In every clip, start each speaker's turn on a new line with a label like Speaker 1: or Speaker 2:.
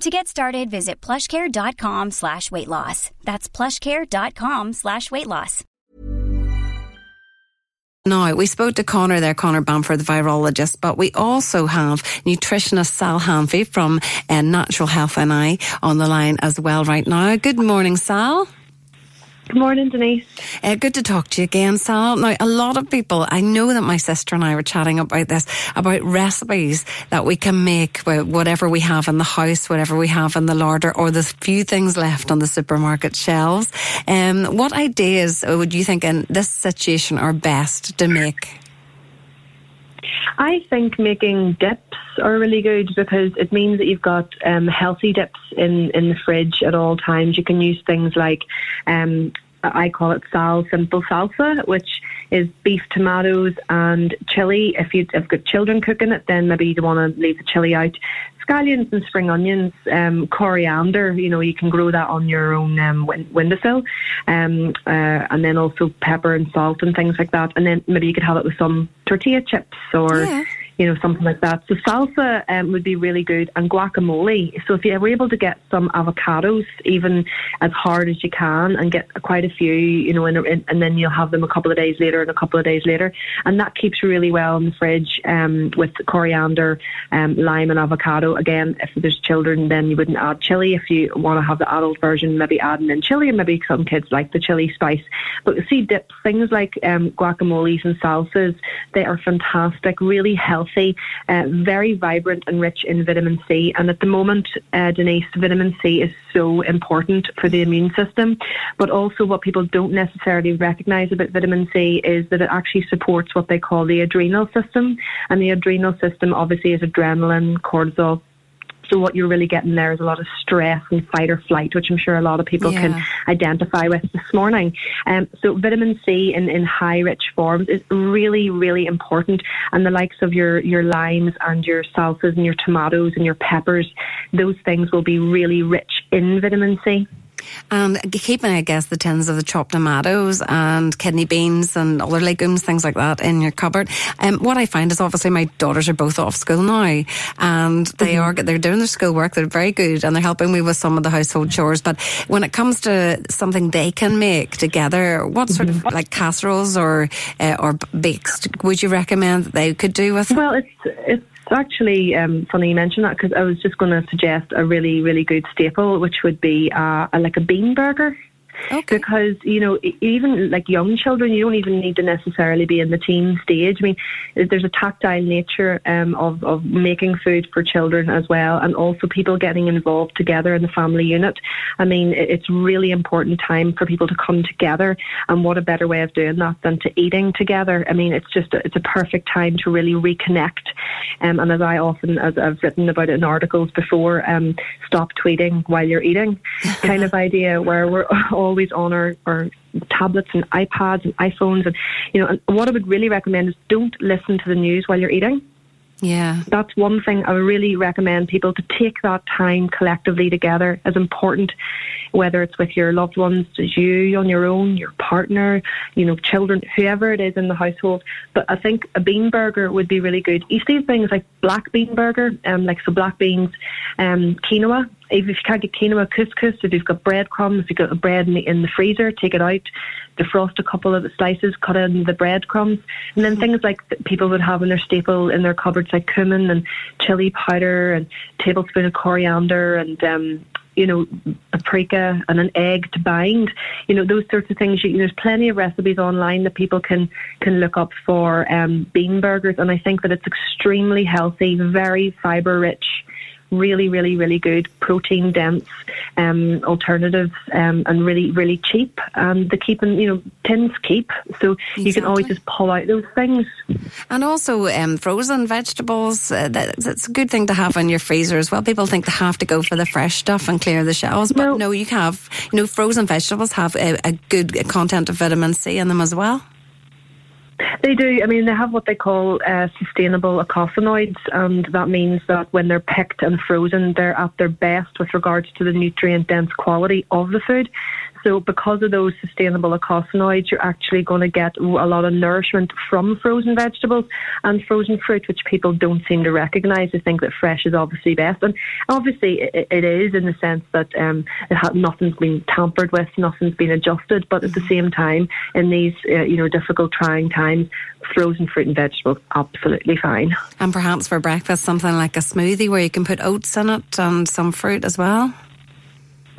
Speaker 1: To get started, visit plushcare.com slash weight loss. That's plushcare.com slash weight loss.
Speaker 2: Now, we spoke to Connor there, Connor Bamford, the virologist, but we also have nutritionist Sal Hanvey from uh, Natural Health NI on the line as well right now. Good morning, Sal.
Speaker 3: Good morning, Denise. Uh,
Speaker 2: good to talk to you again, Sal. Now, a lot of people, I know that my sister and I were chatting about this, about recipes that we can make with whatever we have in the house, whatever we have in the larder, or the few things left on the supermarket shelves. Um, what ideas would you think in this situation are best to make?
Speaker 3: I think making dips are really good because it means that you've got um, healthy dips in, in the fridge at all times. You can use things like um, I call it sal simple salsa, which is beef, tomatoes, and chili. If you've got children cooking it, then maybe you want to leave the chili out. Scallions and spring onions, um, coriander, you know, you can grow that on your own um, windowsill. Um, uh, and then also pepper and salt and things like that. And then maybe you could have it with some tortilla chips or. Yeah you know, something like that. So salsa um, would be really good, and guacamole. So if you were able to get some avocados, even as hard as you can, and get quite a few, you know, in, in, and then you'll have them a couple of days later and a couple of days later, and that keeps really well in the fridge um, with coriander, um, lime, and avocado. Again, if there's children, then you wouldn't add chili. If you want to have the adult version, maybe adding in chili, and maybe some kids like the chili spice. But see, dips, things like um, guacamoles and salsas, they are fantastic, really healthy healthy, uh, very vibrant and rich in vitamin C. And at the moment, uh, Denise, vitamin C is so important for the immune system. But also, what people don't necessarily recognize about vitamin C is that it actually supports what they call the adrenal system. And the adrenal system obviously is adrenaline, cortisol, so what you're really getting there is a lot of stress and fight or flight, which I'm sure a lot of people yeah. can identify with this morning. Um, so vitamin C in, in high rich forms is really, really important. And the likes of your, your limes and your salsas and your tomatoes and your peppers, those things will be really rich in vitamin C.
Speaker 2: And keeping, I guess, the tins of the chopped tomatoes and kidney beans and other legumes, things like that, in your cupboard. Um, what I find is obviously my daughters are both off school now, and they mm-hmm. are they're doing their schoolwork. They're very good, and they're helping me with some of the household chores. But when it comes to something they can make together, what sort mm-hmm. of like casseroles or uh, or bakes would you recommend that they could do with?
Speaker 3: Well, it's it's it's actually um, funny you mention that because I was just going to suggest a really, really good staple, which would be uh, a, like a bean burger. Okay. Because, you know, even like young children, you don't even need to necessarily be in the teen stage. I mean, there's a tactile nature um, of, of making food for children as well, and also people getting involved together in the family unit. I mean, it's really important time for people to come together, and what a better way of doing that than to eating together. I mean, it's just a, it's a perfect time to really reconnect. Um, and as I often, as I've written about it in articles before, um, stop tweeting while you're eating, kind of idea where we're all always on our, our tablets and iPads and iPhones. And, you know, and what I would really recommend is don't listen to the news while you're eating.
Speaker 2: Yeah.
Speaker 3: That's one thing I would really recommend people to take that time collectively together as important, whether it's with your loved ones, as you on your own, your partner, you know, children, whoever it is in the household. But I think a bean burger would be really good. You see things like black bean burger, um, like so black beans, um, quinoa, if you can't get quinoa couscous, if you've got breadcrumbs, if you've got the bread in the, in the freezer, take it out, defrost a couple of the slices, cut in the breadcrumbs, and then things like people would have in their staple in their cupboards like cumin and chili powder and tablespoon of coriander and um, you know, paprika and an egg to bind. You know, those sorts of things. You, there's plenty of recipes online that people can can look up for um, bean burgers, and I think that it's extremely healthy, very fiber rich really, really, really good protein dense um, alternatives um, and really, really cheap. And the keeping, you know, tins keep, so exactly. you can always just pull out those things.
Speaker 2: And also um, frozen vegetables. Uh, that's a good thing to have in your freezer as well. People think they have to go for the fresh stuff and clear the shelves, but no, no you have, you know, frozen vegetables have a, a good content of vitamin C in them as well.
Speaker 3: They do. I mean, they have what they call uh, sustainable eicosanoids, and that means that when they're picked and frozen, they're at their best with regards to the nutrient dense quality of the food. So because of those sustainable eicosanoids, you're actually going to get a lot of nourishment from frozen vegetables and frozen fruit, which people don't seem to recognise. They think that fresh is obviously best, and obviously it, is in the sense that um, it nothing's been tampered with, nothing's been adjusted. But at the same time, in these uh, you know difficult, trying times, frozen fruit and vegetables absolutely fine.
Speaker 2: And perhaps for breakfast, something like a smoothie where you can put oats in it and some fruit as well.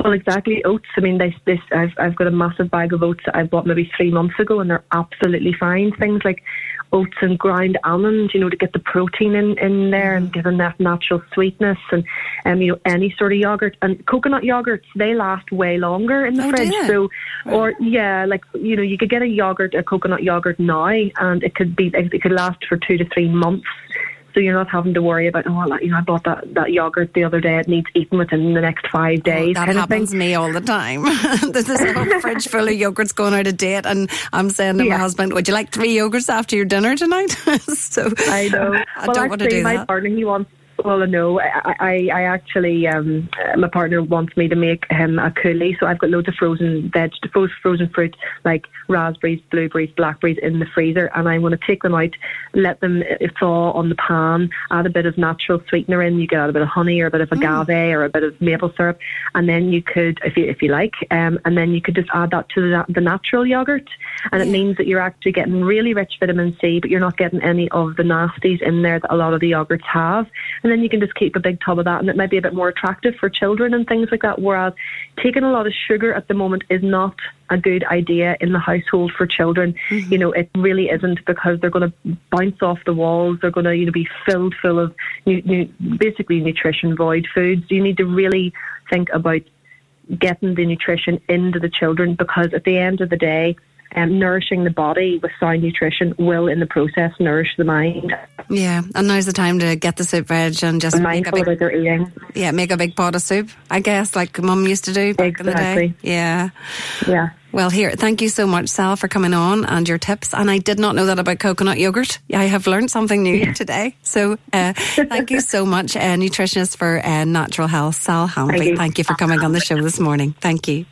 Speaker 3: Well, exactly. Oats. I mean, this, this, I've, I've got a massive bag of oats that I bought maybe three months ago, and they're absolutely fine. Things like oats and ground almonds, you know, to get the protein in, in there and give them that natural sweetness, and um, you know, any sort of yogurt and coconut yogurts. They last way longer in the
Speaker 2: oh,
Speaker 3: fridge. So, or yeah, like you know, you could get a yogurt, a coconut yogurt now, and it could be, it could last for two to three months so you're not having to worry about oh you know I bought that, that yogurt the other day it needs eaten within the next five oh, days.
Speaker 2: Oh, that happens to me all the time. There's this whole fridge full of yogurts going out of date, and I'm saying to yeah. my husband, "Would you like three yogurts after your dinner tonight?" so
Speaker 3: I know.
Speaker 2: I
Speaker 3: well,
Speaker 2: don't want to do
Speaker 3: my
Speaker 2: that.
Speaker 3: partner he wants well, no, I, I, I actually, um, my partner wants me to make him a coulis, so I've got loads of frozen vegetables, frozen fruit like raspberries, blueberries, blackberries in the freezer, and I'm going to take them out, let them thaw on the pan, add a bit of natural sweetener in. You get add a bit of honey or a bit of agave mm. or a bit of maple syrup, and then you could, if you if you like, um, and then you could just add that to the, the natural yogurt, and yeah. it means that you're actually getting really rich vitamin C, but you're not getting any of the nasties in there that a lot of the yogurts have and then you can just keep a big tub of that, and it might be a bit more attractive for children and things like that. Whereas taking a lot of sugar at the moment is not a good idea in the household for children. Mm-hmm. You know, it really isn't because they're going to bounce off the walls. They're going to you know be filled full of new, new, basically nutrition void foods. You need to really think about getting the nutrition into the children because at the end of the day um, nourishing the body with sound nutrition will, in the process, nourish the mind.
Speaker 2: Yeah, and now's the time to get the soup veg and just
Speaker 3: make a
Speaker 2: big,
Speaker 3: about their eating.
Speaker 2: Yeah, make a big pot of soup. I guess, like Mum used to do back
Speaker 3: exactly.
Speaker 2: in the day. Yeah,
Speaker 3: yeah.
Speaker 2: Well, here, thank you so much, Sal, for coming on and your tips. And I did not know that about coconut yogurt. I have learned something new today. So, uh, thank you so much, uh, nutritionist for uh, natural health, Sal Hanvey. Thank, thank you for coming on the show this morning. Thank you.